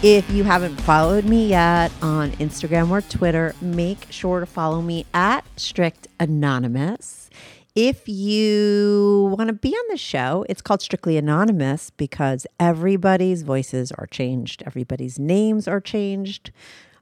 If you haven't followed me yet on Instagram or Twitter, make sure to follow me at Strict Anonymous. If you want to be on the show, it's called Strictly Anonymous because everybody's voices are changed, everybody's names are changed.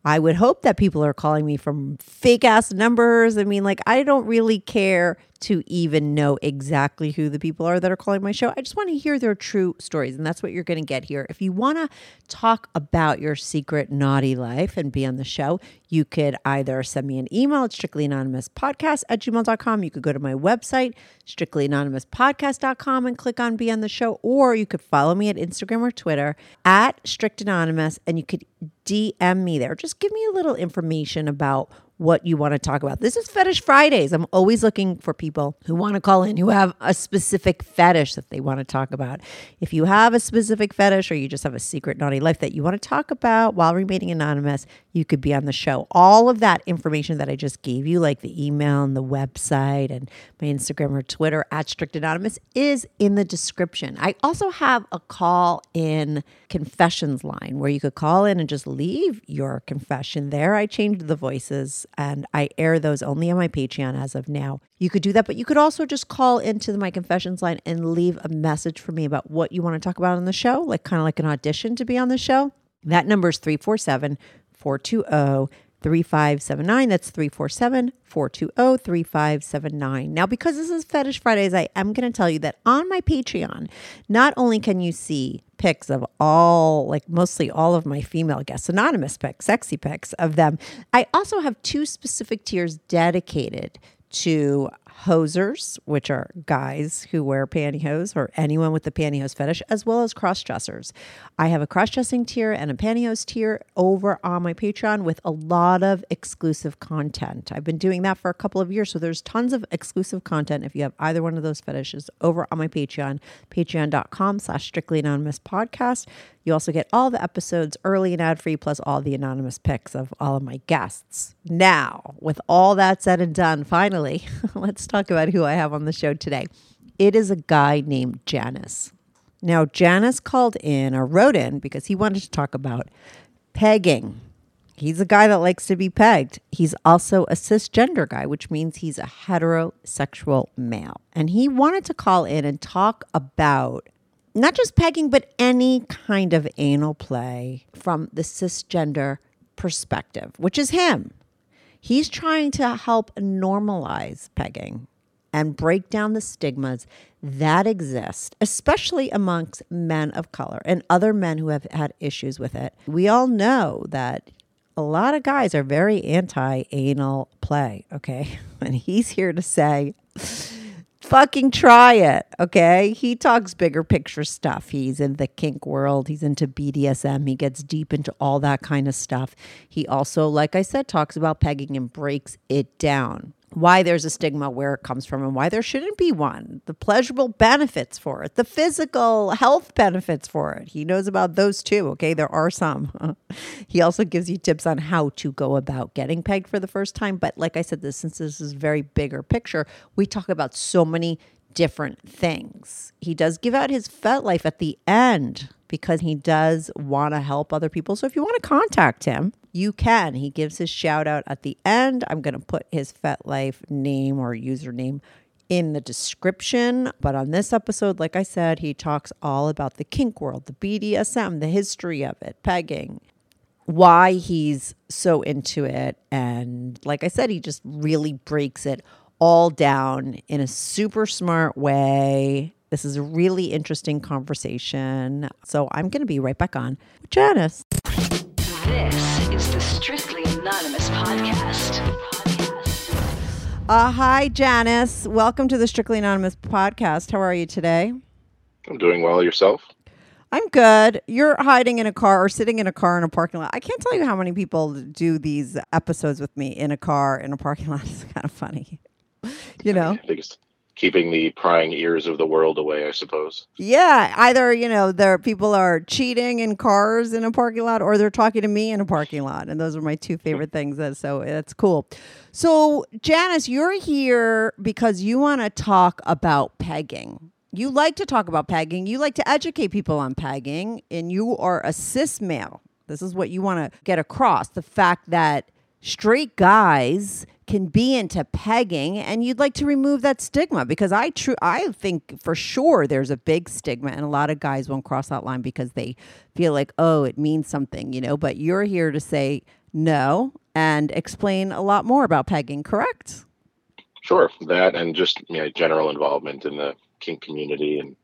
I would hope that people are calling me from fake ass numbers. I mean, like, I don't really care to even know exactly who the people are that are calling my show. I just want to hear their true stories. And that's what you're going to get here. If you want to talk about your secret naughty life and be on the show, you could either send me an email at strictlyanonymouspodcast at gmail.com. You could go to my website, strictlyanonymouspodcast.com, and click on Be on the Show. Or you could follow me at Instagram or Twitter at Strict Anonymous, and you could DM me there. Just give me a little information about what you want to talk about. This is Fetish Fridays. I'm always looking for people who want to call in who have a specific fetish that they want to talk about. If you have a specific fetish or you just have a secret naughty life that you want to talk about while remaining anonymous, you could be on the show. All of that information that I just gave you, like the email and the website and my Instagram or Twitter at Strict Anonymous, is in the description. I also have a call in confessions line where you could call in and just leave your confession there. I changed the voices and I air those only on my Patreon as of now. You could do that, but you could also just call into my confessions line and leave a message for me about what you want to talk about on the show, like kind of like an audition to be on the show. That number is 347 420 3579. That's 347 420 3579. Now, because this is Fetish Fridays, I am going to tell you that on my Patreon, not only can you see pics of all, like mostly all of my female guests, anonymous pics, sexy pics of them, I also have two specific tiers dedicated to hosers, which are guys who wear pantyhose or anyone with the pantyhose fetish, as well as cross dressers. I have a cross dressing tier and a pantyhose tier over on my Patreon with a lot of exclusive content. I've been doing that for a couple of years, so there's tons of exclusive content if you have either one of those fetishes over on my Patreon, patreon.com slash strictly anonymous podcast. You also get all the episodes early and ad free, plus all the anonymous pics of all of my guests. Now, with all that said and done, finally, let's talk about who I have on the show today. It is a guy named Janus. Now, Janus called in or wrote in because he wanted to talk about pegging. He's a guy that likes to be pegged. He's also a cisgender guy, which means he's a heterosexual male. And he wanted to call in and talk about not just pegging, but any kind of anal play from the cisgender perspective, which is him. He's trying to help normalize pegging and break down the stigmas that exist, especially amongst men of color and other men who have had issues with it. We all know that a lot of guys are very anti anal play, okay? And he's here to say, fucking try it, okay? He talks bigger picture stuff. He's in the kink world, he's into BDSM, he gets deep into all that kind of stuff. He also, like I said, talks about pegging and breaks it down why there's a stigma, where it comes from, and why there shouldn't be one, the pleasurable benefits for it, the physical health benefits for it. He knows about those too, okay? There are some. he also gives you tips on how to go about getting pegged for the first time. But like I said, this since this is a very bigger picture, we talk about so many different things. He does give out his FetLife at the end because he does want to help other people. So if you want to contact him, you can. He gives his shout out at the end. I'm going to put his FetLife name or username in the description. But on this episode, like I said, he talks all about the kink world, the BDSM, the history of it, pegging, why he's so into it. And like I said, he just really breaks it all down in a super smart way. This is a really interesting conversation. So I'm going to be right back on Janus. This is the Strictly Anonymous podcast. Uh, hi, Janus. Welcome to the Strictly Anonymous podcast. How are you today? I'm doing well. Yourself? I'm good. You're hiding in a car or sitting in a car in a parking lot. I can't tell you how many people do these episodes with me in a car in a parking lot. It's kind of funny. You know? I think it's keeping the prying ears of the world away, I suppose. Yeah, either you know, there people are cheating in cars in a parking lot, or they're talking to me in a parking lot, and those are my two mm-hmm. favorite things. That so that's cool. So Janus, you're here because you want to talk about pegging. You like to talk about pegging. You like to educate people on pegging, and you are a cis male. This is what you want to get across: the fact that straight guys can be into pegging and you'd like to remove that stigma because I true I think for sure there's a big stigma and a lot of guys won't cross that line because they feel like oh it means something you know? But you're here to say no and explain a lot more about pegging correct? Sure, that and just you know, general involvement in the kink community and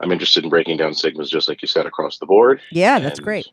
I'm interested in breaking down stigmas just like you said across the board. yeah that's And great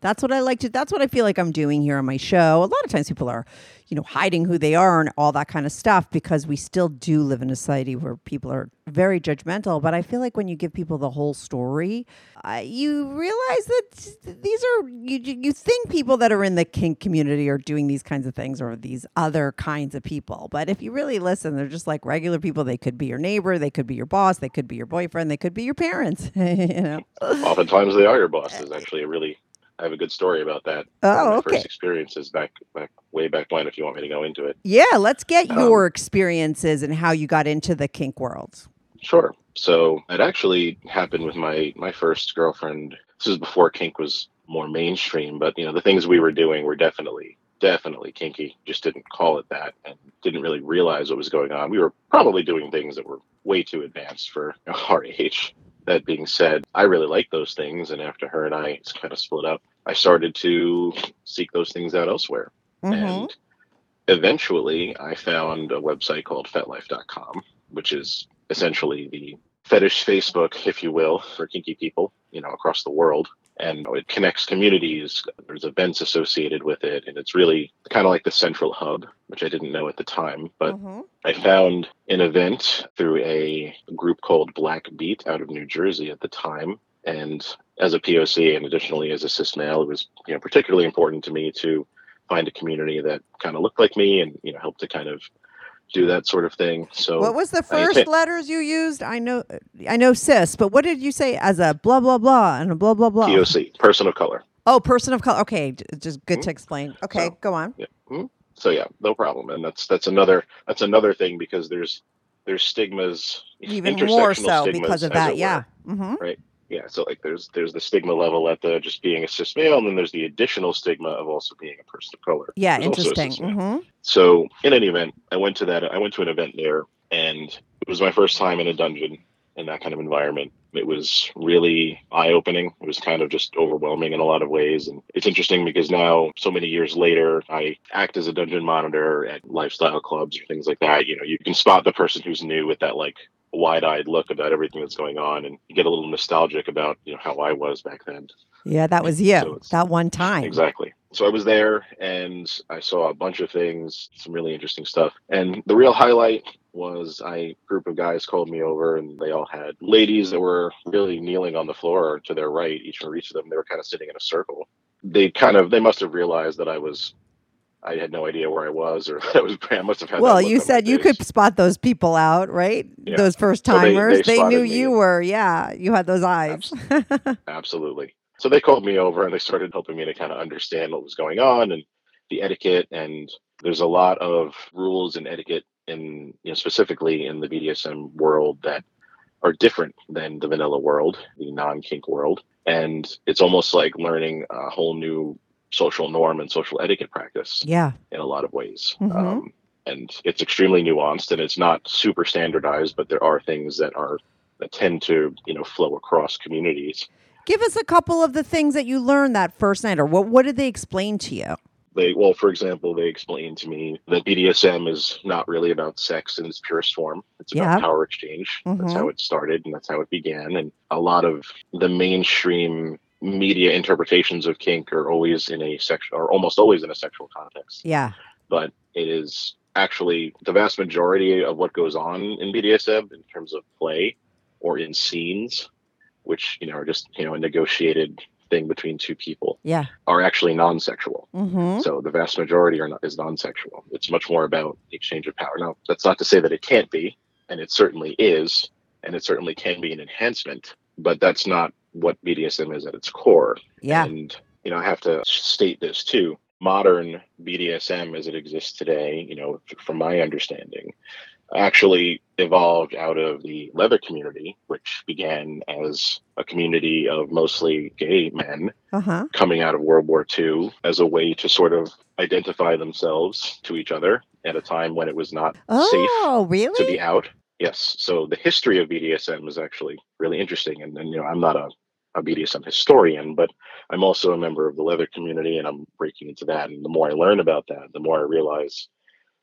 that's what I like to that's what I feel like I'm doing here on my show. A lot of times people are, you know, hiding who they are and all that kind of stuff because we still do live in a society where people are very judgmental, but I feel like when you give people the whole story, uh, you realize that these are you you think people that are in the kink community are doing these kinds of things or these other kinds of people. But if you really listen, they're just like regular people. They could be your neighbor, they could be your boss, they could be your boyfriend, they could be your parents, you know. Oftentimes they are your boss. There's actually a really I have a good story about that. Oh, One of my okay. First experiences back back way back when. If you want me to go into it. Yeah, let's get Um, your experiences and how you got into the kink world. Sure. So it actually happened with my my first girlfriend. This was before kink was more mainstream, but you know the things we were doing were definitely definitely kinky. Just didn't call it that and didn't really realize what was going on. We were probably doing things that were way too advanced for our age. That being said, I really like those things, and after her and I kind of split up, I started to seek those things out elsewhere. Mhm. And eventually, I found a website called FetLife.com, which is essentially the fetish Facebook, if you will, for kinky people, you know, across the world. And it connects communities. There's events associated with it, and it's really kind of like the central hub, which I didn't know at the time. But Mhm. I found an event through a group called Black Beat out of New Jersey at the time. And as a POC and additionally as a cis male, it was you know particularly important to me to find a community that kind of looked like me and you know help to kind of do that sort of thing. So What was the first letters you used? I know, I know, cis, but what did you say as a blah blah blah and a blah blah blah? POC, person of color. Oh, person of color. Okay, just good Mhm. to explain. Okay, So- go on. Yeah. Mhm. So yeah, no problem. And that's that's another that's another thing because there's there's stigmas Even more so because of that. Yeah. were. hmm Yeah, so like there's there's the stigma level at the just being a cis male, and then there's the additional stigma of also being a person of color. Yeah. Interesting. cis male. hmm So in any event, I went to that. I went to an event there, and it was my first time in a dungeon in that kind of environment. It was really eye opening. It was kind of just overwhelming in a lot of ways. And it's interesting because now, so many years later, I act as a dungeon monitor at lifestyle clubs or things like that. You know, you can spot the person who's new with that like wide-eyed look about everything that's going on and you get a little nostalgic about you know how i was back then Yeah, that was you. So that one time. exactly so i was there and i saw a bunch of things some really interesting stuff and the real highlight was I, a group of guys called me over and they all had ladies that were really kneeling on the floor to their right each for each of them they were kind of sitting in a circle they kind of they must have realized that i was i had no idea where i was or that was i must have had Well, you said you could spot those people out, right? Yeah. Those first So they- timers. they they, knew me. you were. Yeah, you had those eyes. Absolutely. So they called me over and they started helping me to kind of understand what was going on and the etiquette. And there's a lot of rules and etiquette in, you know, specifically in the BDSM world that are different than the vanilla world, the non kink world. And it's almost like learning a whole new social norm and social etiquette practice yeah. in a lot of ways. Mhm. Um, and it's extremely nuanced and it's not super standardized, but there are things that are that tend to, you know, flow across communities. Give us a couple of the things that you learned that first night, or what? What did they explain to you? they well for example they explained to me that bdsm is not really about sex in its purest form it's about Yeah. power exchange that's Mhm. how it started and that's how it began and a lot of the mainstream media interpretations of kink are always in a sexual or almost always in a sexual context Yeah. but it is actually the vast majority of what goes on in bdsm in terms of play or in scenes which you know are just you know a negotiated thing between two people Yeah. are actually non-sexual Mm-hmm. so the vast majority are not, is non-sexual. It's much more about the exchange of power. Now, that's not to say that it can't be, and it certainly is, and it certainly can be an enhancement, but that's not what BDSM is at its core. Yeah. And you know, I have to state this too. Modern BDSM as it exists today, you know, from my understanding, actually evolved out of the leather community, which began as a community of mostly gay men Uh huh. coming out of World War II as a way to sort of identify themselves to each other at a time when it was not Oh, safe to be out. Yes. So the history of BDSM is actually really interesting. And, and you know, I'm not a, a BDSM historian, but I'm also a member of the leather community and I'm breaking into that. And the more I learn about that, the more I realize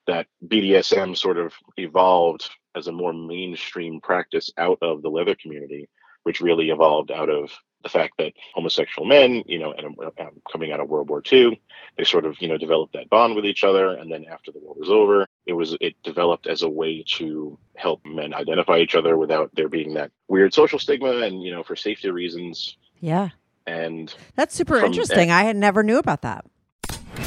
that BDSM sort of evolved as a more mainstream practice out of the leather community, which really evolved out of the fact that homosexual men, you know, and um, coming out of World War II, they sort of, you know, developed that bond with each other. And then after the war was over, it was it developed as a way to help men identify each other without there being that weird social stigma and, you know, for safety reasons. Yeah. And That's super From interesting. I had never knew about that.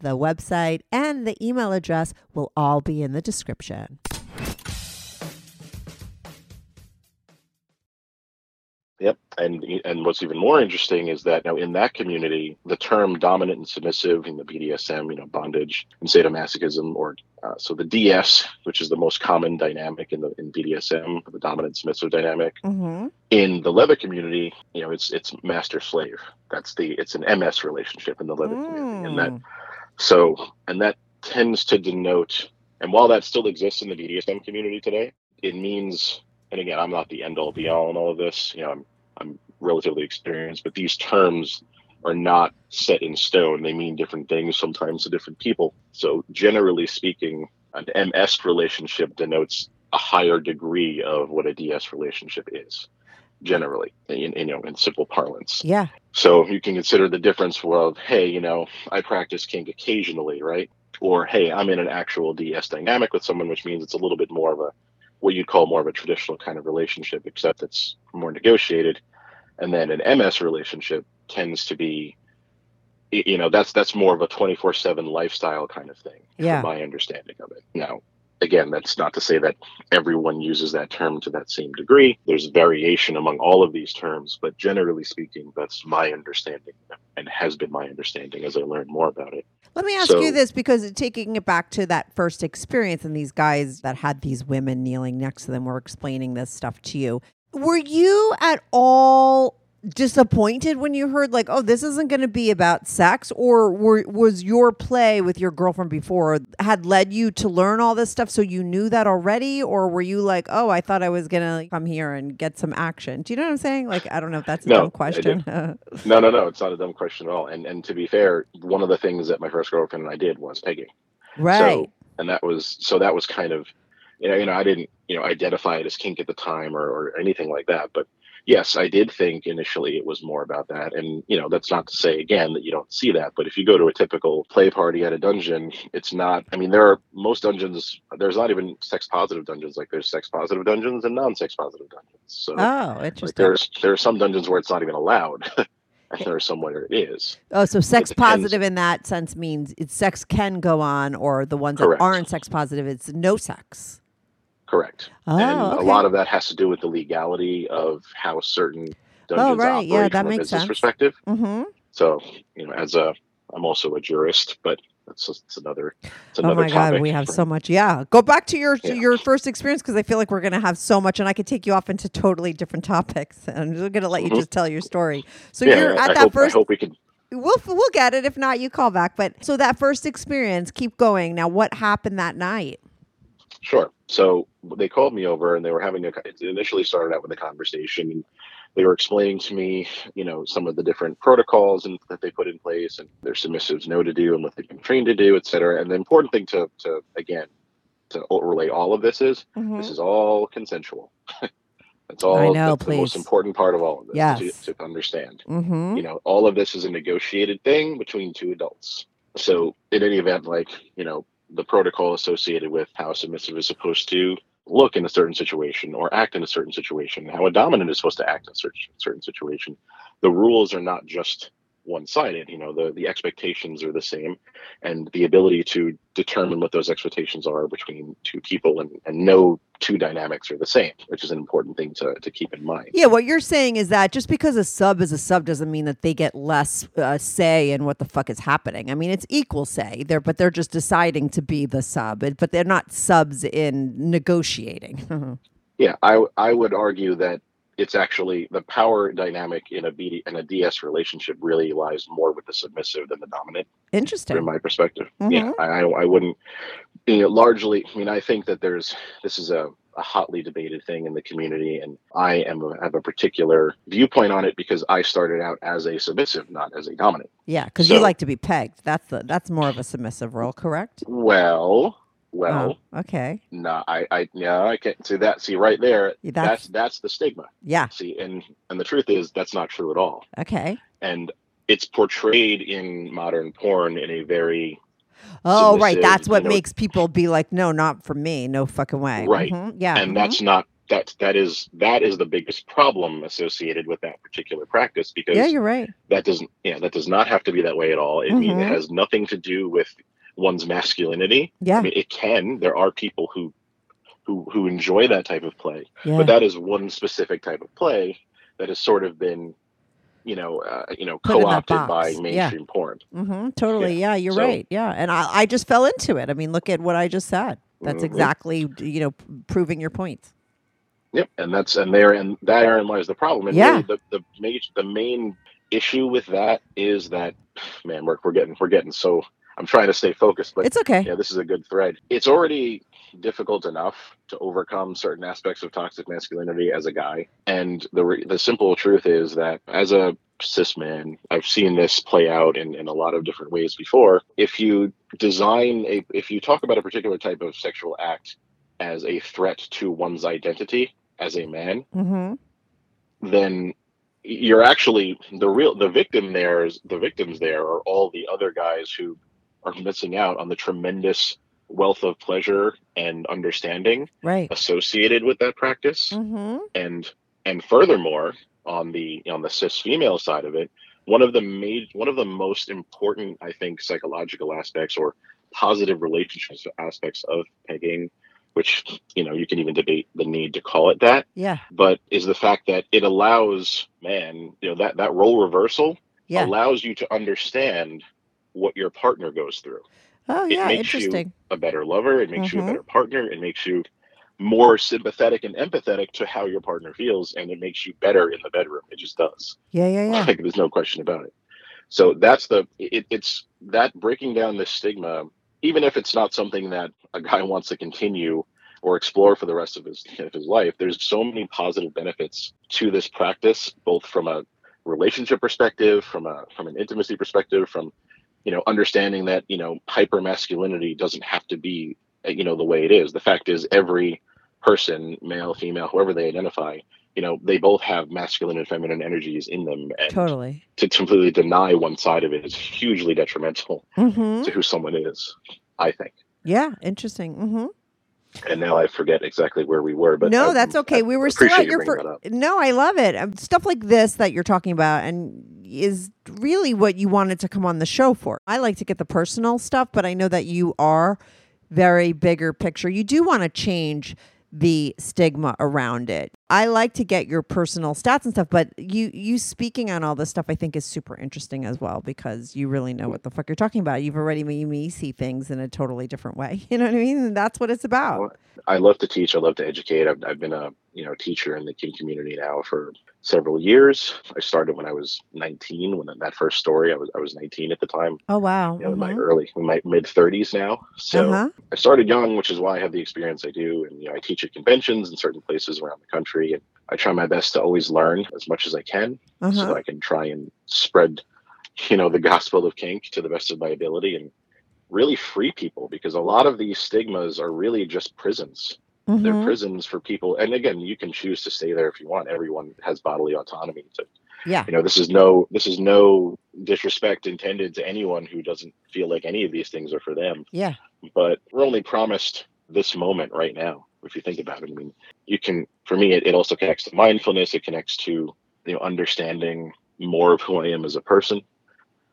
the website, and the email address will all be in the description. Yep, and and what's even more interesting is that now in that community, the term dominant and submissive in the BDSM, you know, bondage and sadomasochism, or uh, so the DS, which is the most common dynamic in the in BDSM, the dominant submissive dynamic. Mm-hmm. In the leather community, you know, it's it's master slave. That's the it's an MS relationship in the leather community, and that so and that tends to denote. And while that still exists in the BDSM community today, it means. And again, I'm not the end all be all in all of this. You know, I'm I'm relatively experienced, but these terms are not set in stone. They mean different things sometimes to different people. So generally speaking, an MS relationship denotes a higher degree of what a DS relationship is. Generally, in, in you know, in simple parlance. Yeah. So you can consider the difference of, hey, you know, I practice kink occasionally, right? Or hey, I'm in an actual DS dynamic with someone, which means it's a little bit more of a what you'd call more of a traditional kind of relationship, except it's more negotiated. And then an MS relationship tends to be, you know, that's that's more of a twenty four seven lifestyle kind of thing. Yeah. From my understanding of it. Now, again, that's not to say that everyone uses that term to that same degree. There's variation among all of these terms, but generally speaking, that's my understanding and has been my understanding as I learn more about it. Let me ask So- you this because taking it back to that first experience and these guys that had these women kneeling next to them were explaining this stuff to you. Were you at all disappointed when you heard like, "Oh, this isn't going to be about sex," or were, was your play with your girlfriend before had led you to learn all this stuff, so you knew that already, or were you like, "Oh, I thought I was going to come here and get some action"? Do you know what I'm saying? Like, I don't know if that's a No, dumb question. No, no, no. It's not a dumb question at all. And and to be fair, one of the things that my first girlfriend and I did was pegging. right. So and that was so that was kind of you know, you know, I didn't, you know, identify it as kink at the time or, or anything like that. But yes, I did think initially it was more about that. And, you know, that's not to say again that you don't see that. But if you go to a typical play party at a dungeon, it's not I mean, there are most dungeons there's not even sex positive dungeons, like there's sex positive dungeons and non sex positive dungeons. So oh, like interesting. there's there are some dungeons where it's not even allowed. and eh. there are some where it is. Oh, so sex positive in that sense means it's sex can go on, or the ones Correct. that aren't sex positive, it's no sex. Correct. Oh, and okay. a lot of that has to do with the legality of how certain dungeons Oh, right. operate Yeah, that from a business sense. perspective. Mm-hmm. So, you know, as a, I'm also a jurist, but that's just it's another, it's Oh another my god, we have for- so much. Yeah, go back to your Yeah. your first experience because I feel like we're gonna have so much, and I could take you off into totally different topics. And I'm just gonna let you Mhm. just tell your story. So Yeah, you're at I that hope, first. I hope we could. We'll we'll get it. If not, you call back. But so that first experience, keep going. Now, what happened that night? Sure. So they called me over and they were having a, it initially started out with a conversation and they were explaining to me, you know, some of the different protocols and that they put in place and their submissives know to do and what they've been trained to do, et cetera. And the important thing to, to again, to relay all of this is Mhm. this is all consensual. that's all I know, that's the most please. important part of all of this Yes. to, to understand. Mm-hmm. You know, all of this is a negotiated thing between two adults. So in any event, like, you know, the protocol associated with how submissive is supposed to look in a certain situation or act in a certain situation, how a dominant is supposed to act in a certain situation. The rules are not just one sided, you know, the, the expectations are the same and the ability to determine what those expectations are between two people and, and know two dynamics are the same, which is an important thing to, to keep in mind. Yeah, what you're saying is that just because a sub is a sub doesn't mean that they get less uh, say in what the fuck is happening. I mean, it's equal say there, but they're just deciding to be the sub, but- but they're not subs in negotiating. Yeah, I I would argue that it's actually the power dynamic in a BD in a DS relationship really lies more with the submissive than the dominant, Interesting. from my perspective. Mm-hmm. Yeah, I I wouldn't. You know, largely, I mean, I think that there's this is a, a hotly debated thing in the community, and I am a, have a particular viewpoint on it because I started out as a submissive, not as a dominant. Yeah, because you like to be pegged. That's the that's more of a submissive role, correct? Well, well, Oh, okay. no, I I yeah, I can't see that. See right there, that's that's- that's the stigma. Yeah. See, and and the truth is that's not true at all. Okay. and it's portrayed in modern porn in a very Oh, right. That's you what know- makes people be like, no, not for me. No fucking way. Right. Mhm. Yeah. and mhm. that's not that that is that is the biggest problem associated with that particular practice because yeah, you're right. that doesn't yeah that does not have to be that way at all it Mhm. it has nothing to do with one's masculinity Yeah. i mean it can there are people who who who enjoy that type of play Yeah. but that is one specific type of play that has sort of been you know uh, you know Put co-opted by box. Yeah. mainstream porn Mm-hmm, totally. Yeah, you're So- right. Yeah, and I, I just fell into it. I mean, look at what I just said. That's Mhm. exactly you know proving your point. Yep, and that's and there and therein lies the problem. And Yeah. really the the major the main issue with that is that man, we're we're getting we're getting so I'm trying to stay focused, but It's okay. yeah, this is a good thread. It's already difficult enough to overcome certain aspects of toxic masculinity as a guy, and the re- the simple truth is that as a cis man, I've seen this play out in, in a lot of different ways before. If you design a if you talk about a particular type of sexual act as a threat to one's identity as a man, Mm-hmm. then you're actually the real the victim there is the victims there are all the other guys who are missing out on the tremendous wealth of pleasure and understanding Right. associated with that practice Mm-hmm. and and furthermore on the on the cis female side of it one of the made one of the most important i think psychological aspects or positive relationships aspects of pegging which you know you can even debate the need to call it that Yeah. but is the fact that it allows man you know that that role reversal Yeah. allows you to understand what your partner goes through Oh it yeah. makes you a better lover. It makes you a Mhm. better partner. It makes you more sympathetic and empathetic to how your partner feels, and it makes you better in the bedroom. It just does. Yeah. Yeah. Yeah. Like there's no question about it. So that's the it, it's that breaking down this stigma, even if it's not something that a guy wants to continue or explore for the rest of his of his life. There's so many positive benefits to this practice, both from a relationship perspective, from a from an intimacy perspective, from you know understanding that you know hyper masculinity doesn't have to be uh, you know the way it is. The fact is every person, male, female, whoever they identify, you know, they both have masculine and feminine energies in them, and Totally. to completely deny one side of it is hugely detrimental Mm-hmm. to who someone is. I think. Yeah. Interesting. Mm-hmm. And now I forget exactly where we were, but no, I- that's okay. I we were still at your first. No, I love it. Um, Stuff like this that you're talking about, and is really what you wanted to come on the show for. I like to get the personal stuff, but I know that you are very bigger picture. You do want to change the stigma around it. I like to get your personal stats and stuff, but you you speaking on all this stuff I think is super interesting as well because you really know what the fuck you're talking about. You've already made me see things in a totally different way. You know what I mean? And that's what it's about. I love to teach. I love to educate. I've, I've been a you know teacher in the community now for several years. I started when I was 19. When that first story, I was I was 19 at the time. Oh wow. You know, in my Mhm. early, in my mid 30s now. So Uh-huh. I started young, which is why I have the experience I do. And you know, I teach at conventions in certain places around the country, and I try my best to always learn as much as I can, so Uh-huh. that I can try and spread, you know, the gospel of kink to the best of my ability and really free people because a lot of these stigmas are really just prisons. They're Mhm. prisons for people. And again, you can choose to stay there if you want. Everyone has bodily autonomy to Yeah. you know this is no this is no disrespect intended to anyone who doesn't feel like any of these things are for them Yeah. but we're only promised this moment right now if you think about it i mean you can for me it, it also connects to mindfulness it connects to you know understanding more of who i am as a person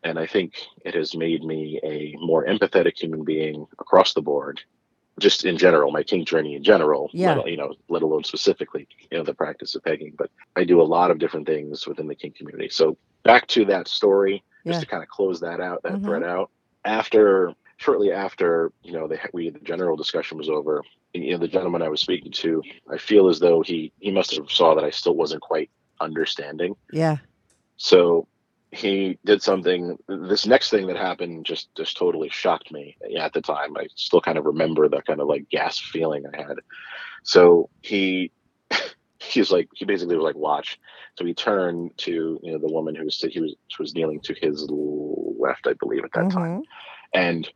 and i think it has made me a more empathetic human being across the board just in general my kink journey in general Yeah. let, you know let alone specifically you know the practice of pegging but i do a lot of different things within the kink community so back to that story just to kind of close that out that Mhm. thread out after shortly after you know the we the general discussion was over and, you know the gentleman i was speaking to i feel as though he he must have saw that i still wasn't quite understanding Yeah. so he did something this next thing that happened just just totally shocked me. At the time i still kind of remember that kind of like gasp feeling i had. So he he's like he basically was like watch. So he turned to you know the woman who was he was was kneeling to his left i believe at that time. Mhm. and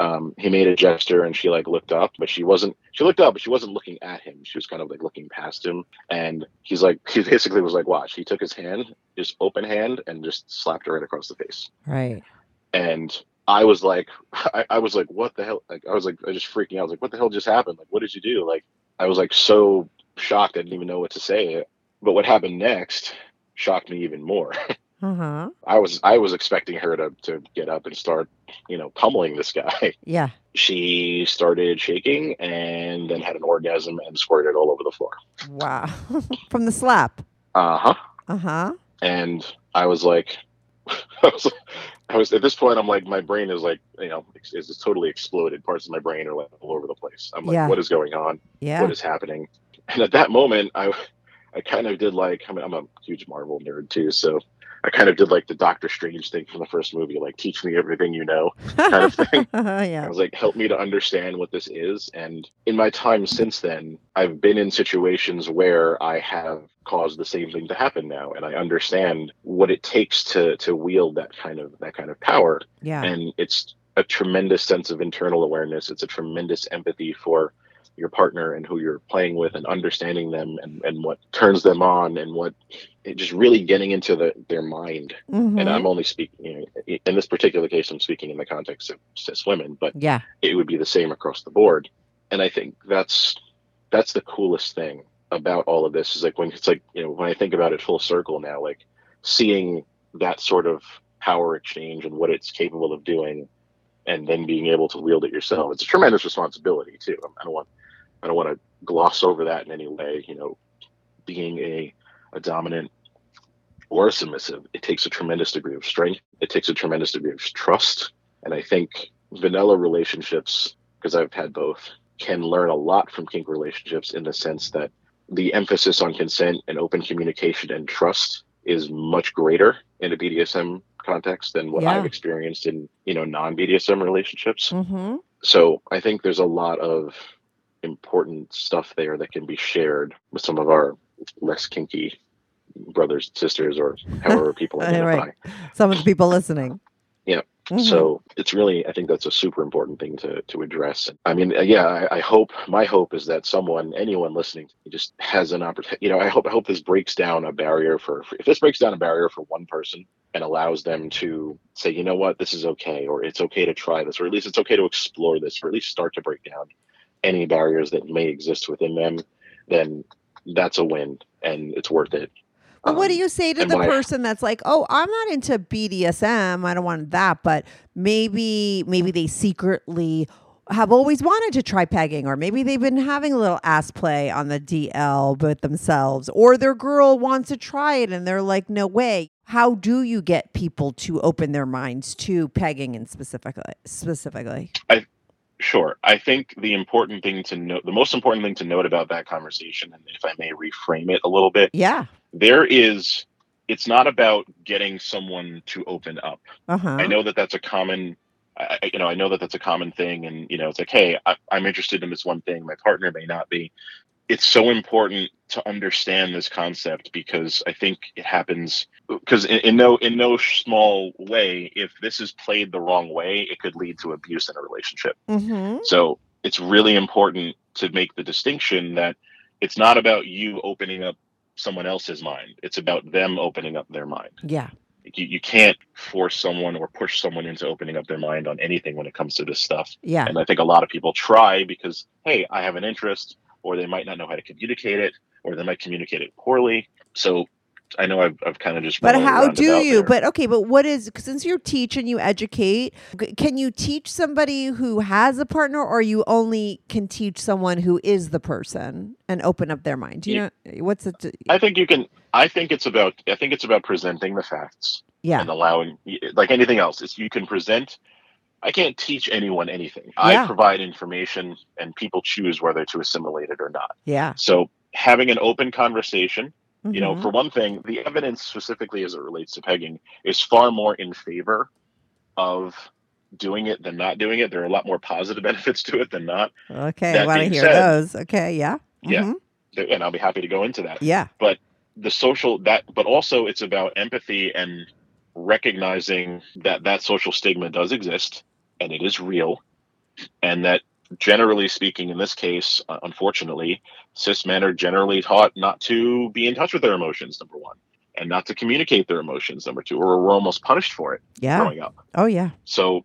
um, he made a gesture and she like looked up but she wasn't she looked up but she wasn't looking at him. She was kind of like looking past him. And he's like he basically was like watch. He took his hand just open hand and just slapped her right across the face. Right. and i was like I, I was like what the hell? Like i was like i was just freaking out. I was like what the hell just happened? Like what did you do? Like i was like so shocked. I didn't even know what to say. But what happened next shocked me even more Uh huh. i was i was expecting her to to get up and start you know pummeling this guy Yeah. she started shaking and then had an orgasm and squirted all over the floor. Wow. From the slap. Uh huh. Uh huh. And I was like, I was, I was at this point. I'm like, my brain is like, you know, is is totally exploded. Parts of my brain are like all over the place. I'm like, Yeah. what is going on? Yeah. What is happening? And at that moment, I, I kind of did like, I mean, I'm a huge Marvel nerd too, so I kind of did like the Doctor Strange thing from the first movie, like teach me everything you know kind of thing. I was like, help me to understand what this is. And in my time since then, I've been in situations where I have caused the same thing to happen now, and I understand what it takes to to wield that kind of that kind of power. Yeah. And it's a tremendous sense of internal awareness. It's a tremendous empathy for your partner and who you're playing with and understanding them and, and what turns them on and what just really getting into the, their mind. Mhm. And I'm only speaking, you know, in this particular case, I'm speaking in the context of cis women, but yeah. it would be the same across the board. And I think that's that's the coolest thing about all of this is like when it's like you know when I think about it full circle now, like seeing that sort of power exchange and what it's capable of doing, and then being able to wield it yourself. It's a tremendous responsibility too. I don't want I don't want to gloss over that in any way. You know, being a a dominant or a submissive, it takes a tremendous degree of strength. It takes a tremendous degree of trust. And I think vanilla relationships, because I've had both, can learn a lot from kink relationships in the sense that the emphasis on consent and open communication and trust is much greater in a BDSM context than what Yeah. I've experienced in, you know, non-BDSM relationships. Mm-hmm. So I think there's a lot of important stuff there that can be shared with some of our less kinky brothers, sisters, or however people identify. right. Some of the people listening. Yeah. Mhm. So it's really, I think that's a super important thing to to address. I mean, uh, yeah, I, I hope my hope is that someone, anyone listening, just has an opportunity. You know, I hope I hope this breaks down a barrier for, for if this breaks down a barrier for one person and allows them to say, you know what, this is okay, or it's okay to try this, or at least it's okay to explore this, or at least start to break down any barriers that may exist within them. Then that's a win, and it's worth it. Well, what do Um, you say to and the when I- person that's like, "Oh, I'm not into BDSM. I don't want that, but maybe maybe they secretly have always wanted to try pegging or maybe they've been having a little ass play on the DL with themselves or their girl wants to try it and they're like, "No way." How do you get people to open their minds to pegging and specifically specifically? Sure. I think the important thing to note, the most important thing to note about that conversation, and if I may reframe it a little bit, Yeah. there is, it's not about getting someone to open up. Uh-huh. I know that that's a common, I, you know, I know that that's a common thing. And, you know, it's like, hey, I, I'm interested in this one thing. My partner may not be. It's so important to understand this concept because I think it happens because in, in no in no small way, if this is played the wrong way, it could lead to abuse in a relationship. Mhm. So it's really important to make the distinction that it's not about you opening up someone else's mind. It's about them opening up their mind. Yeah. You, you can't force someone or push someone into opening up their mind on anything when it comes to this stuff. Yeah. And I think a lot of people try because, hey, I have an interest, or they might not know how to communicate it, or they might communicate it poorly. So I know I've, I've kind of just. But how do you? there. But okay, but what is since you teach and you educate, can you teach somebody who has a partner or you only can teach someone who is the person and open up their mind? Do you You- know what's it? I think you can. I think it's about. I think it's about presenting the facts. Yeah. and allowing like anything else is you can present i can't teach anyone anything Yeah. i provide information and people choose whether to assimilate it or not Yeah. so having an open conversation you know Mhm. for one thing the evidence specifically as it relates to pegging is far more in favor of doing it than not doing it there are a lot more positive benefits to it than not Okay, I want to hear said- those. Okay, yeah. Yeah. Mhm. and i'll be happy to go into that Yeah. but the social that but also it's about empathy and recognizing that that social stigma does exist and it is real and that generally speaking in this case uh, unfortunately cis men are generally taught not to be in touch with their emotions number one and not to communicate their emotions number two or we're almost punished for it Yeah. growing up Oh yeah. so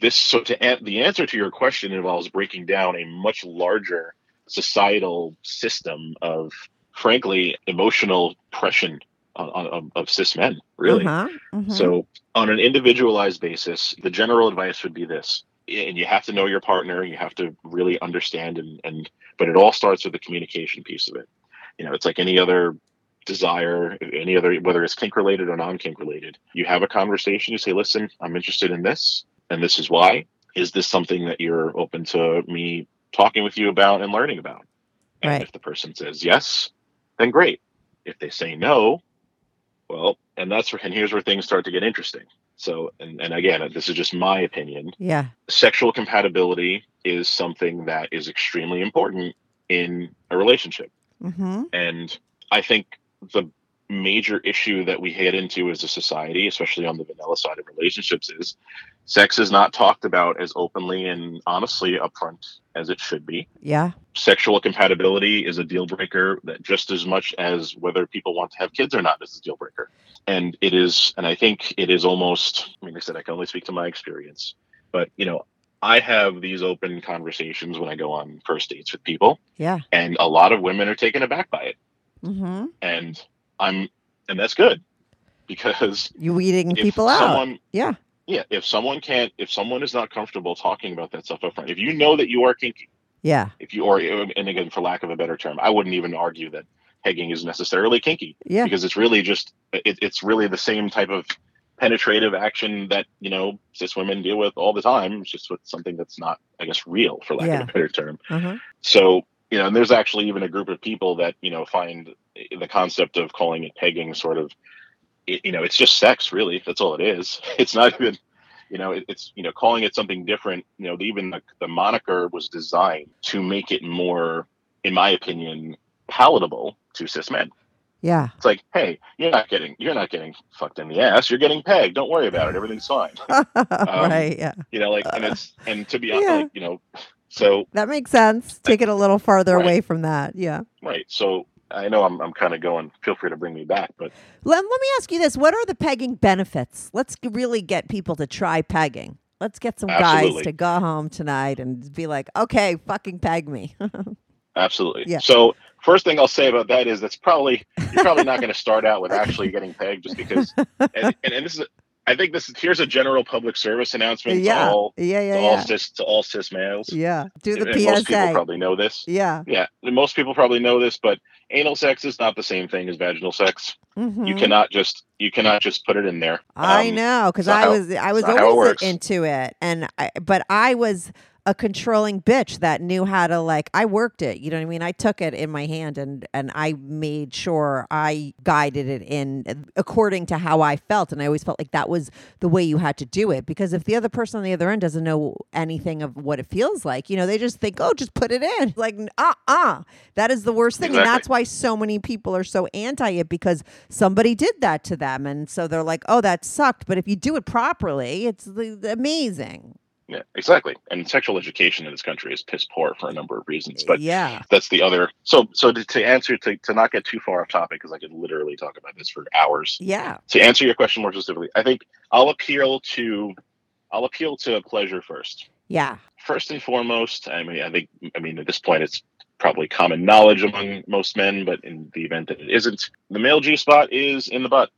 this so to an- the answer to your question involves breaking down a much larger societal system of frankly emotional oppression on, of cis men really Uh-huh. Mhm. so on an individualized basis the general advice would be this and you have to know your partner you have to really understand and, and but it all starts with the communication piece of it you know it's like any other desire any other whether it's kink related or non-kink related you have a conversation you say listen i'm interested in this and this is why is this something that you're open to me talking with you about and learning about and Right. if the person says yes then great if they say no well and that's where and here's where things start to get interesting so and, and again this is just my opinion Yeah. sexual compatibility is something that is extremely important in a relationship Mm-hmm. and I think the major issue that we head into as a society, especially on the vanilla side of relationships, is sex is not talked about as openly and honestly upfront as it should be. Yeah. Sexual compatibility is a deal breaker that just as much as whether people want to have kids or not is a deal breaker. And it is, and I think it is almost, I mean, like I said, I can only speak to my experience, but you know, I have these open conversations when I go on first dates with people, Yeah. and a lot of women are taken aback by it. Mm-hmm. And I'm, and that's good because You weeding people out. yeah. yeah, if someone can't, if someone is not comfortable talking about that stuff up front, if you know that you are kinky, Yeah. if you or and again for lack of a better term, I wouldn't even argue that pegging is necessarily kinky Yeah. because it's really just it, it's really the same type of penetrative action that you know cis women deal with all the time. It's just with something that's not, I guess, real for lack Yeah. of a better term. Uh-huh. So you know, and there's actually even a group of people that you know find the concept of calling it pegging sort of, it, you know, it's just sex really. That's all it is. It's not even, you know, it, it's you know calling it something different. You know, even the, the moniker was designed to make it more, in my opinion, palatable to cis men. Yeah. It's like, hey, you're not getting you're not getting fucked in the ass. You're getting pegged. Don't worry about it. Everything's fine. Um, right. Yeah. You know, like, and it's and to be honest, Yeah. like, you know, so That makes sense. Take it a little farther Right. away from that. Yeah. right. So I know I'm I'm kind of going. Feel free to bring me back, but Let, let me ask you this. What are the pegging benefits? Let's really get people to try pegging. Let's get some guys to go home tonight and be like, okay, fucking peg me. absolutely. Yeah. So first thing I'll say about that is that's probably you're probably not going to start out with actually getting pegged just because. And, and, and this is I think this is here's a general public service announcement yeah. to all yeah. to Yeah. all Yeah. cis to all cis males. Yeah. Do the And most people probably know this. Yeah. Yeah, most people probably know this, but anal sex is not the same thing as vaginal sex. You Mhm. cannot just you cannot just put it in there. I Um, know because I was I was how it always into it, and I, but I was a controlling bitch that knew how to like. I worked it, you know what I mean. I took it in my hand and and I made sure I guided it in according to how I felt, and I always felt like that was the way you had to do it because if the other person on the other end doesn't know anything of what it feels like, you know, they just think, oh, just put it in, like uh uh that is the worst thing, and that's why so many people are so anti it because somebody did that to them, and so they're like, oh, that sucked. But if you do it properly, it's amazing. Yeah, exactly. And sexual education in this country is piss poor for a number of reasons. But yeah, that's the other. So so to, to answer to, to not get too far off topic because I could literally talk about this for hours. yeah, To answer your question more specifically, I think I'll appeal to I'll appeal to pleasure first. yeah, First and foremost, I mean, I think I mean at this point it's probably common knowledge among most men, but in the event that it isn't, the male G spot is in the butt.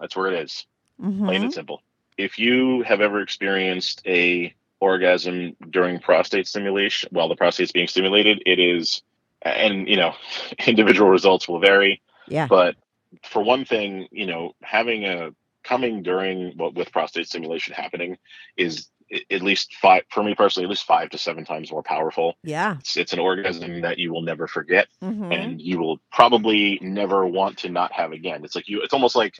That's where it is. plain Mhm. and simple. If you have ever experienced a orgasm during prostate stimulation while the prostate's being stimulated, it is, and you know, individual results will vary. yeah, But for one thing, you know, having a coming during what with prostate stimulation happening is at least five for me personally, at least five to seven times more powerful. yeah, It's, it's an orgasm that you will never forget Mhm. and you will probably never want to not have again. It's like you it's almost like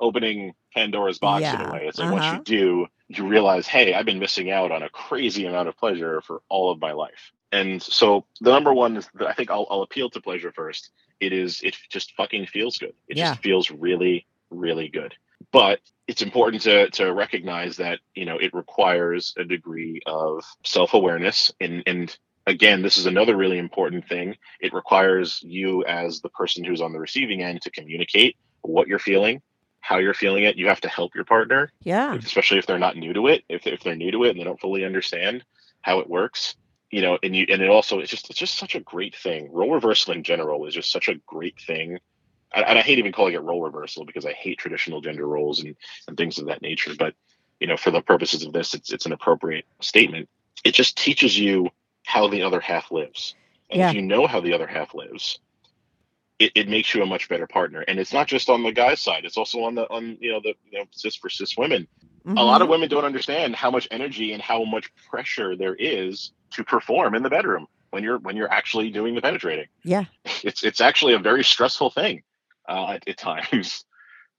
opening Pandora's box in a way. It's like uh-huh. once you do, you realize, hey, I've been missing out on a crazy amount of pleasure for all of my life. And so the number one is that I think I'll, I'll appeal to pleasure first. It is it just fucking feels good. It Yeah. just feels really, really good. But it's important to to recognize that, you know, it requires a degree of self-awareness and and again, this is another really important thing it requires you as the person who's on the receiving end to communicate what you're feeling how you're feeling it you have to help your partner. Yeah, especially if they're not new to it if, if they're new to it and they don't fully understand how it works you know and you and it also it's just it's just such a great thing. Role reversal in general is just such a great thing. And, and i hate even calling it role reversal because i hate traditional gender roles and and things of that nature. But you know for the purposes of this it's it's an appropriate statement. It just teaches you how the other half lives. And Yeah. if you know how the other half lives it, it makes you a much better partner. And it's not just on the guy's side. It's also on the on you know the you know cis for cis women. A lot of Mhm. women don't understand how much energy and how much pressure there is to perform in the bedroom when you're when you're actually doing the penetrating. Yeah, it's it's actually a very stressful thing uh, at, at times.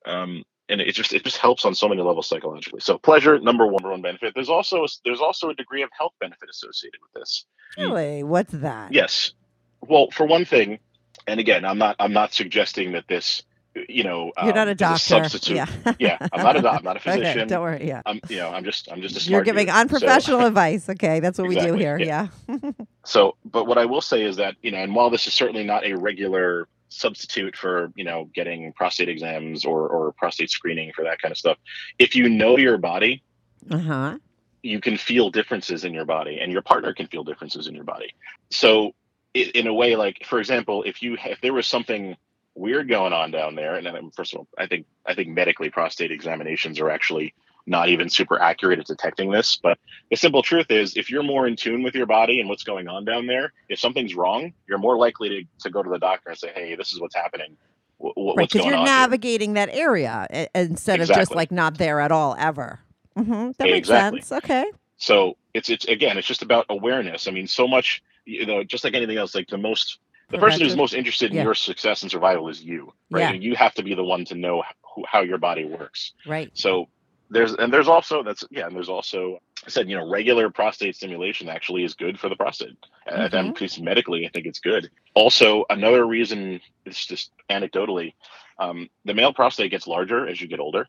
Um and it just it just helps on so many levels psychologically. So pleasure number one number one benefit. There's also there's also a degree of health benefit associated with this. Really. What's that? Yes. Well, for one thing, and again, I'm not I'm not suggesting that this you know, You're not um, a doctor. substitute. Yeah. yeah, I'm not a doc, I'm not a Okay, physician. don't worry. Yeah. I'm, you know, I'm just, I'm just a You're giving dude. So- unprofessional advice. Okay, that's what we do here. yeah. Yeah. So, but what I will say is that, you know, and while this is certainly not a regular substitute for, you know, getting prostate exams or, or prostate screening for that kind of stuff, if you know your body, Uh huh. you can feel differences in your body and your partner can feel differences in your body. So, i in a way, like, for example, if you, if there was something weird going on down there, and then, first of all, I think, I think medically prostate examinations are actually not even super accurate at detecting this. But the simple truth is, if you're more in tune with your body and what's going on down there, if something's wrong, you're more likely to, to go to the doctor and say, "Hey, this is what's happening. Wh- Right, what's because going you're on?" here?" navigating that area instead of just like not there at all ever. hmm That makes Exactly. sense. Okay. So it's it's again, it's just about awareness. I mean, so much, you know, just like anything else, like the most, the person who's most interested in Yeah. your success and survival is you, right? Yeah. And you have to be the one to know who, how your body works. Right. So there's and there's also that's yeah, and there's also I said you know regular prostate stimulation actually is good for the prostate. At Mhm. at least medically, I think it's good. Also, another reason it's just anecdotally, um, the male prostate gets larger as you get older.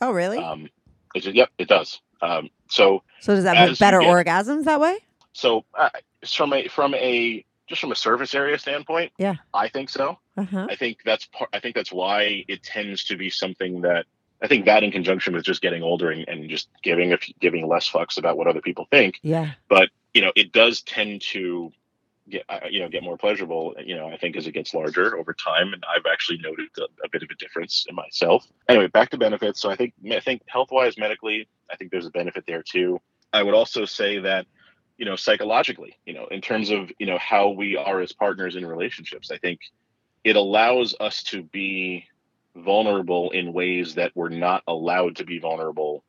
Oh, really? Um, it's, yep, it does. Um, so so does that mean better get- orgasms that way? So uh, from a from a just from a surface area standpoint, Yeah. I think so. Uh huh. I think that's part. I think that's why it tends to be something that I think that in conjunction with just getting older and, and just giving a, giving less fucks about what other people think, Yeah. But you know, it does tend to get uh, you know get more pleasurable. You know, I think as it gets larger over time, and I've actually noted a, a bit of a difference in myself. Anyway, back to benefits. So I think I think health wise, medically, I think there's a benefit there too. I would also say that you know psychologically, you know, in terms of you know how we are as partners in relationships, I think it allows us to be vulnerable in ways that we're not allowed to be vulnerable.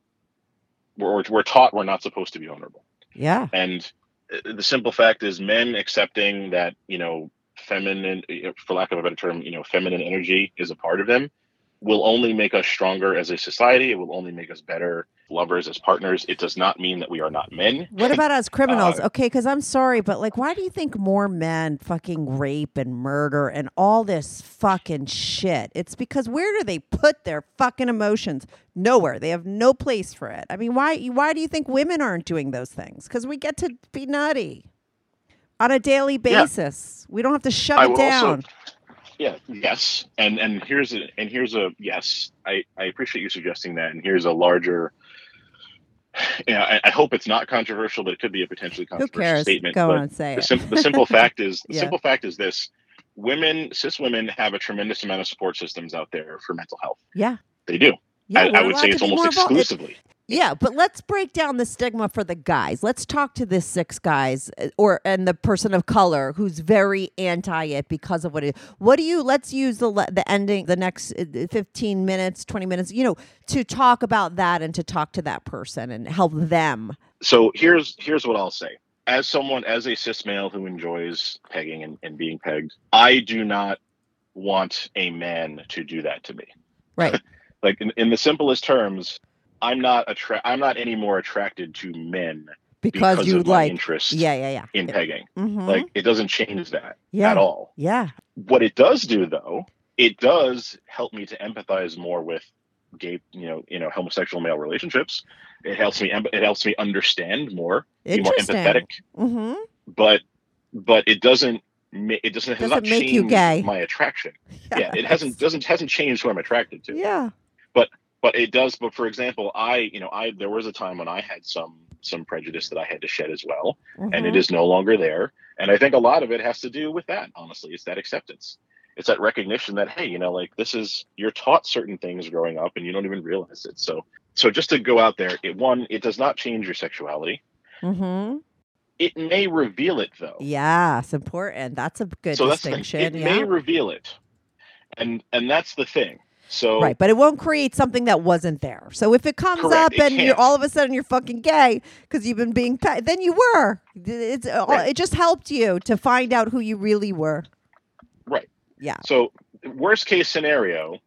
We're, we're taught we're not supposed to be vulnerable. Yeah. And uh, the simple fact is, men accepting that you know feminine, uh, for lack of a better term, you know, feminine energy is a part of them, will only make us stronger as a society. It will only make us better lovers as partners. It does not mean that we are not men. What about us criminals? Uh, okay, because I'm sorry, but like, why do you think more men fucking rape and murder and all this fucking shit? It's because where do they put their fucking emotions? Nowhere. They have no place for it. I mean, why? Why do you think women aren't doing those things? Because we get to be nutty on a daily Yeah. basis. We don't have to shut I it down. also, yeah, yes, and and here's a and here's a yes. I I appreciate you suggesting that, and here's a larger. Yeah, I, I hope it's not controversial, but it could be a potentially Who controversial cares? statement. Go but on, say the, it. sim- the simple fact is the Yeah. simple fact is this: women, cis women, have a tremendous amount of support systems out there for mental health. yeah. They do. Yeah, I, I would say it's almost more vul- exclusively. Yeah, but let's break down the stigma for the guys. Let's talk to this cis guys uh, or and the person of color who's very anti it because of what it. What do you? Let's use the the ending, the next uh, fifteen minutes, twenty minutes, you know, to talk about that and to talk to that person and help them. so here's here's what I'll say. As someone, as a cis male who enjoys pegging and, and being pegged, I do not want a man to do that to me. Right. Like in, in the simplest terms, I'm not attra- I'm not any more attracted to men Because, because you of my like. interest Yeah, yeah, yeah. in pegging. Mhm. Like it doesn't change that yeah, at all. Yeah. What it does do though, it does help me to empathize more with gay, you know, you know, homosexual male relationships. It helps me it helps me understand more, be more empathetic, Mm-hmm. but but it doesn't it doesn't, it has Doesn't not make you gay. my attraction. Yeah, it hasn't doesn't hasn't changed who I'm attracted to. Yeah. But it does but for example i you know i there was a time when i had some some prejudice that i had to shed as well and it Mhm. is no longer there and i think a lot of it has to do with that honestly it's that acceptance it's that recognition that hey you know like this is you're taught certain things growing up and you don't even realize it so so just to go out there it one it does not change your sexuality mm-hmm. it may reveal it though Yeah, it's important. That's a good so that's the thing. it yeah. may reveal it and and that's the thing so Right, but it won't create something that wasn't there. So if it comes Correct, up it and you're all of a sudden you're fucking gay because you've been being pe- then you were. It's all Right. it just helped you to find out who you really were. right Yeah, So, worst case scenario,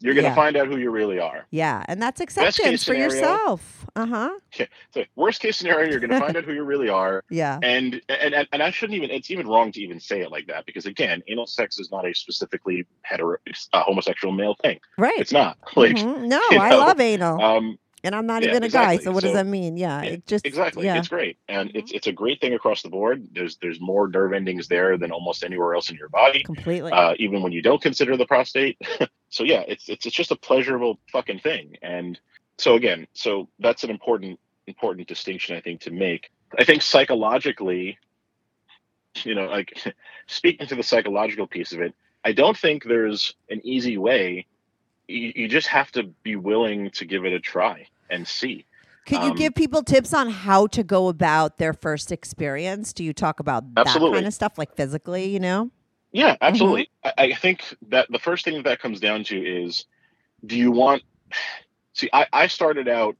you're going to Yeah. find out who you really are. yeah, and that's acceptance for scenario- yourself. Uh huh. So worst case scenario, you're going to find out who you really are. Yeah. And, and and and I shouldn't even. It's even wrong to even say it like that because again, anal sex is not a specifically hetero, uh, homosexual male thing. Right. It's not. Like, Mhm. No, you I know, love anal, um, and I'm not yeah, even a guy. So what does that mean? Yeah, Yeah, it just exactly. Yeah. It's great, and it's it's a great thing across the board. There's there's more nerve endings there than almost anywhere else in your body, completely. uh, even when you don't consider the prostate. so yeah, it's it's it's just a pleasurable fucking thing. And so again, so that's an important important distinction I think to make. I think psychologically, you know, like speaking to the psychological piece of it, I don't think there's an easy way. You, you just have to be willing to give it a try and see. Could you um, give people tips on how to go about their first experience? Do you talk about that Absolutely. kind of stuff, like physically? You know. Yeah, absolutely. I, I think that the first thing that, that comes down to is do you want see I, I started out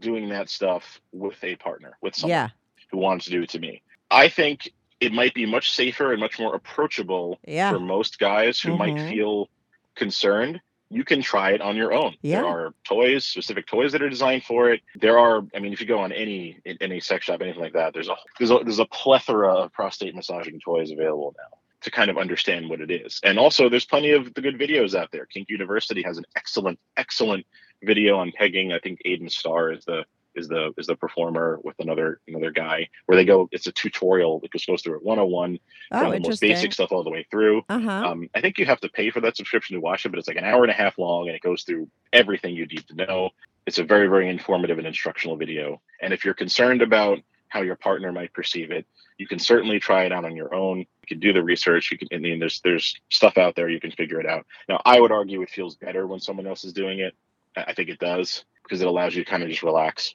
doing that stuff with a partner, with someone Yeah. who wanted to do it to me. I think it might be much safer and much more approachable Yeah. for most guys who might Mhm. feel concerned. You can try it on your own. Yeah. There are toys, specific toys that are designed for it. There are, I mean, if you go on any in any sex shop, anything like that, there's a there's a there's a plethora of prostate massaging toys available now to kind of understand what it is. And also, there's plenty of the good videos out there. Kink University has an excellent, excellent video on pegging. I think Aiden Starr is the is the is the performer with another another guy where they go. It's a tutorial that just goes through it 101 Oh, from the most basic stuff all the way through. Uh huh. Um, I think you have to pay for that subscription to watch it, but it's like an hour and a half long and it goes through everything you need to know. It's a very, very informative and instructional video. And if you're concerned about how your partner might perceive it, you can certainly try it out on your own. You can do the research. You can, I mean, there's there's stuff out there you can figure it out. Now, I would argue it feels better when someone else is doing it. I think it does because it allows you to kind of just relax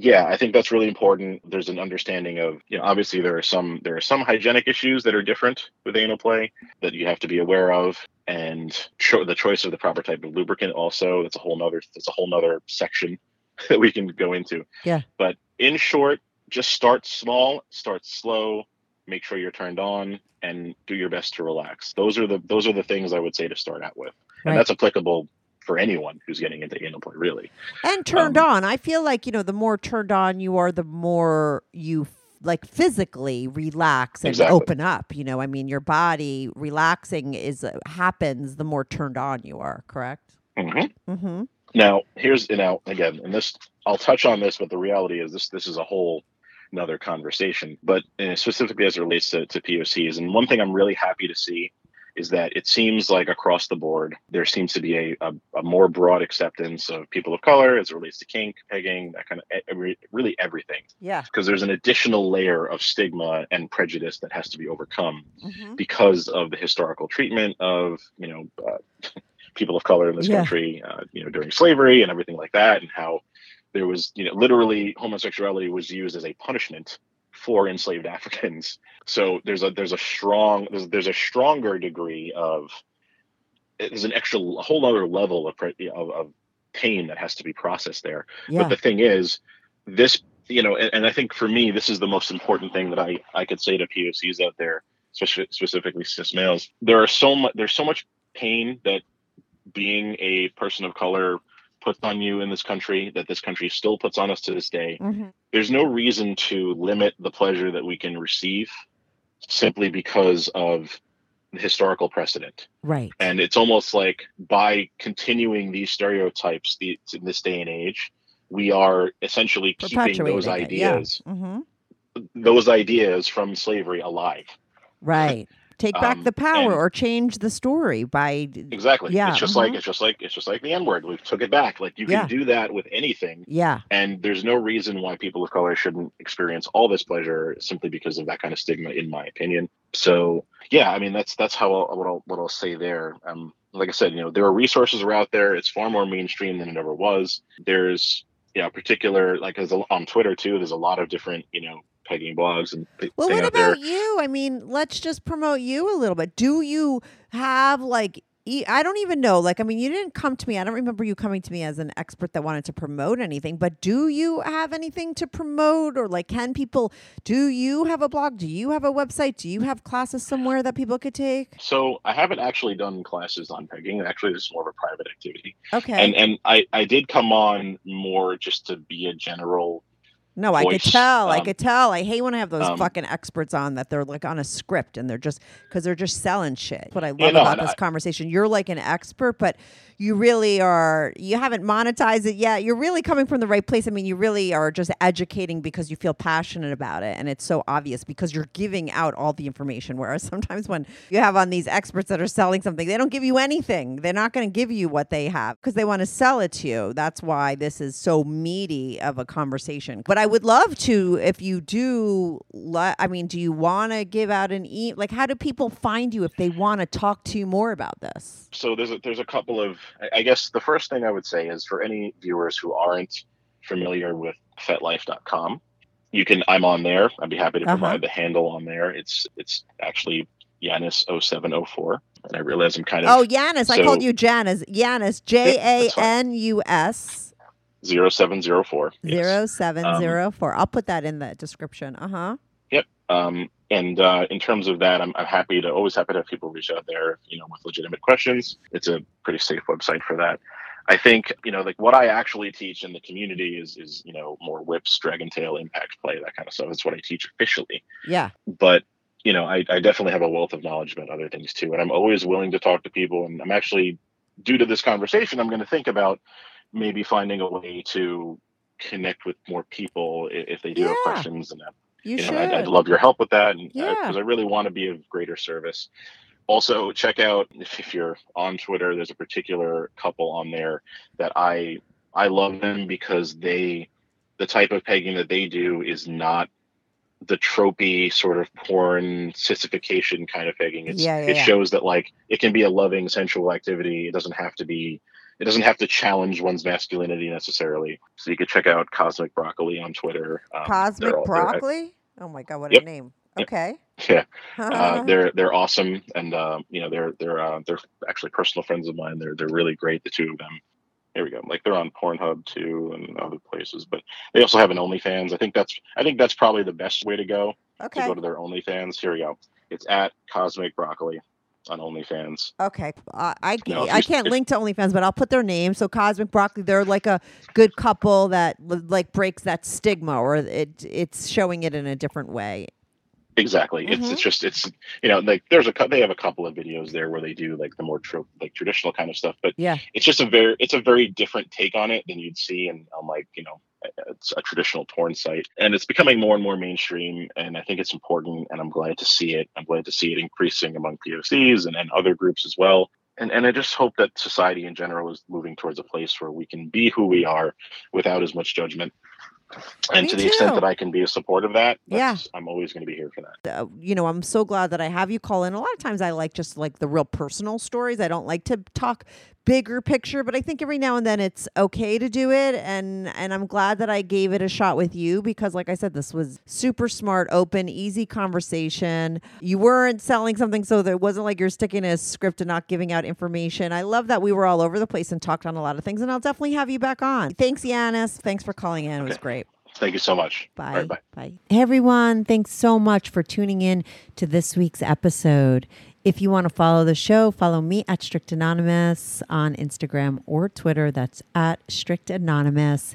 yeah i think that's really important. There's an understanding of you know obviously there are some there are some hygienic issues that are different with anal play that you have to be aware of and cho- the choice of the proper type of lubricant also that's a whole nother that's a whole nother section that we can go into. Yeah. but in short just start small start slow make sure you're turned on and do your best to relax. Those are the those are the things i would say to start out with. And that's applicable for anyone who's getting into anal play really And turned um, on. I feel like you know, the more turned on you are, the more you like physically relax and Exactly. open up. You know, I mean, your body relaxing is uh, happens the more turned on you are. Correct. Mhm. Mm-hmm. Now, here's now again, and this I'll touch on this, but the reality is this this is a whole another conversation. But uh, specifically as it relates to, to POCs, and one thing I'm really happy to see is that it seems like across the board there seems to be a, a, a more broad acceptance of people of color as it relates to kink, pegging, that kind of every, really everything. Yeah. Because there's an additional layer of stigma and prejudice that has to be overcome Mm-hmm. because of the historical treatment of you know uh, people of color in this Yeah. country uh, you know during slavery and everything like that and how there was you know literally homosexuality was used as a punishment for enslaved africans. So there's a there's a strong there's, there's a stronger degree of there's an extra a whole other level of, of of pain that has to be processed there. Yeah. but the thing is this you know and, and i think for me this is the most important thing that i i could say to pocs out there especially specifically cis males. There are so much there's so much pain that being a person of color puts on you in this country that this country still puts on us to this day mm-hmm. there's no reason to limit the pleasure that we can receive simply because of the historical precedent Right. and it's almost like by continuing these stereotypes the, in this day and age we are essentially keeping those it, yeah. ideas Mm-hmm. those ideas from slavery alive Right. Take back Um, the power or change the story by exactly. Yeah, it's just mhm. like it's just like it's just like the n-word we took it back. Like you can Yeah. do that with anything. Yeah. and there's no reason why people of color shouldn't experience all this pleasure simply because of that kind of stigma in my opinion. So yeah i mean that's that's how I'll, what I'll what I'll say there. Um like i said you know there are resources are out there. It's far more mainstream than it ever was. There's yeah, particular like as a, on twitter too there's a lot of different you know pegging blogs and Well, what about you? I mean, let's just promote you a little bit. Do you have like I don't even know. Like, I mean, you didn't come to me. I don't remember you coming to me as an expert that wanted to promote anything. But do you have anything to promote, or like, can people? Do you have a blog? Do you have a website? Do you have classes somewhere that people could take? So I haven't actually done classes on pegging. Actually, this is more of a private activity. Okay. And and I I did come on more just to be a general No, I could voice, tell. I um, could tell. I hate when I have those um, fucking experts on that they're like on a script and they're just because they're just selling shit. What I love Yeah, no, about this I- conversation. You're like an expert, but you really are. You haven't monetized it yet. You're really coming from the right place. I mean, you really are just educating because you feel passionate about it, and it's so obvious because you're giving out all the information. Whereas sometimes when you have on these experts that are selling something, they don't give you anything. They're not going to give you what they have because they want to sell it to you. That's why this is so meaty of a conversation. But I would love to, if you do, I mean, do you want to give out an e? Like, how do people find you if they want to talk to you more about this? so there's a, there's a couple of I- guess the first thing I would say is for any viewers who aren't familiar with FetLife.com, you can I'm on there. I'd be happy to Uh-huh. provide the handle on there. It's it's actually Janus0704, and I realize I'm kind of Oh, Janus. I called you Janice. Janus. J A N U S 0704. yes. zero seven zero four. I'll put that in the description. Uh huh. Yep. Um, and uh, in terms of that, I'm, I'm happy to always happy to have people reach out there, you know, with legitimate questions. It's a pretty safe website for that. I think, you know, like what I actually teach in the community is, is you know, more whips, dragon tail, impact play, that kind of stuff. That's what I teach officially. Yeah. But, you know, I, I definitely have a wealth of knowledge about other things too. And I'm always willing to talk to people. And I'm actually, due to this conversation, I'm going to think about maybe finding a way to connect with more people if they do have questions and You, you should. know, I'd, I'd love your help with that because Yeah. I, really want to be of greater service. Also, check out if, if you're on Twitter. There's a particular couple on there that I I love them because they the type of pegging that they do is not the tropey sort of porn sissification kind of pegging. It's, Yeah, yeah, it yeah. shows that like it can be a loving sensual activity. It doesn't have to be. It doesn't have to challenge one's masculinity necessarily. So you could check out Cosmic Broccoli on Twitter. Um, Cosmic they're all- they're- broccoli. Oh my god, what Yep. a name. Yep. Okay. yeah, uh, they're they're awesome, and uh, you know they're they're uh, they're actually personal friends of mine. They're they're really great, the two of them. Here we go. Like they're on Pornhub too and other places, but they also have an OnlyFans. I think that's I think that's probably the best way to go okay. to go to their OnlyFans. Here we go. It's at Cosmic Broccoli on OnlyFans. Okay, uh, I I can't if- link to OnlyFans, but I'll put their name. So Cosmic Broccoli, they're like a good couple that like breaks that stigma, or it it's showing it in a different way. Exactly. It's Mhm. it's just it's you know like there's a they have a couple of videos there where they do like the more tro- like traditional kind of stuff, but Yeah. it's just a very it's a very different take on it than you'd see in on like you know it's a traditional porn site and it's becoming more and more mainstream and i think it's important and i'm glad to see it i'm glad to see it increasing among pocs and, and other groups as well and and i just hope that society in general is moving towards a place where we can be who we are without as much judgment and Me to the extent that i can be a support of that Yeah. i'm always going to be here for that uh, you know, I'm so glad that I have you call in. A lot of times I like just like the real personal stories. I don't like to talk bigger picture, but I think every now and then it's okay to do it and and I'm glad that I gave it a shot with you because like I said this was super smart, open, easy conversation. You weren't selling something so that it wasn't like you're sticking a script and not giving out information. I love that we were all over the place and talked on a lot of things and I'll definitely have you back on. Thanks Janus. Thanks for calling in. It was Okay. great. Thank you so much Bye. Right, bye Bye. Hey, everyone. Thanks so much for tuning in to this week's episode. If you want to follow the show, follow me at Strict Anonymous on Instagram or Twitter. That's at Strict Anonymous.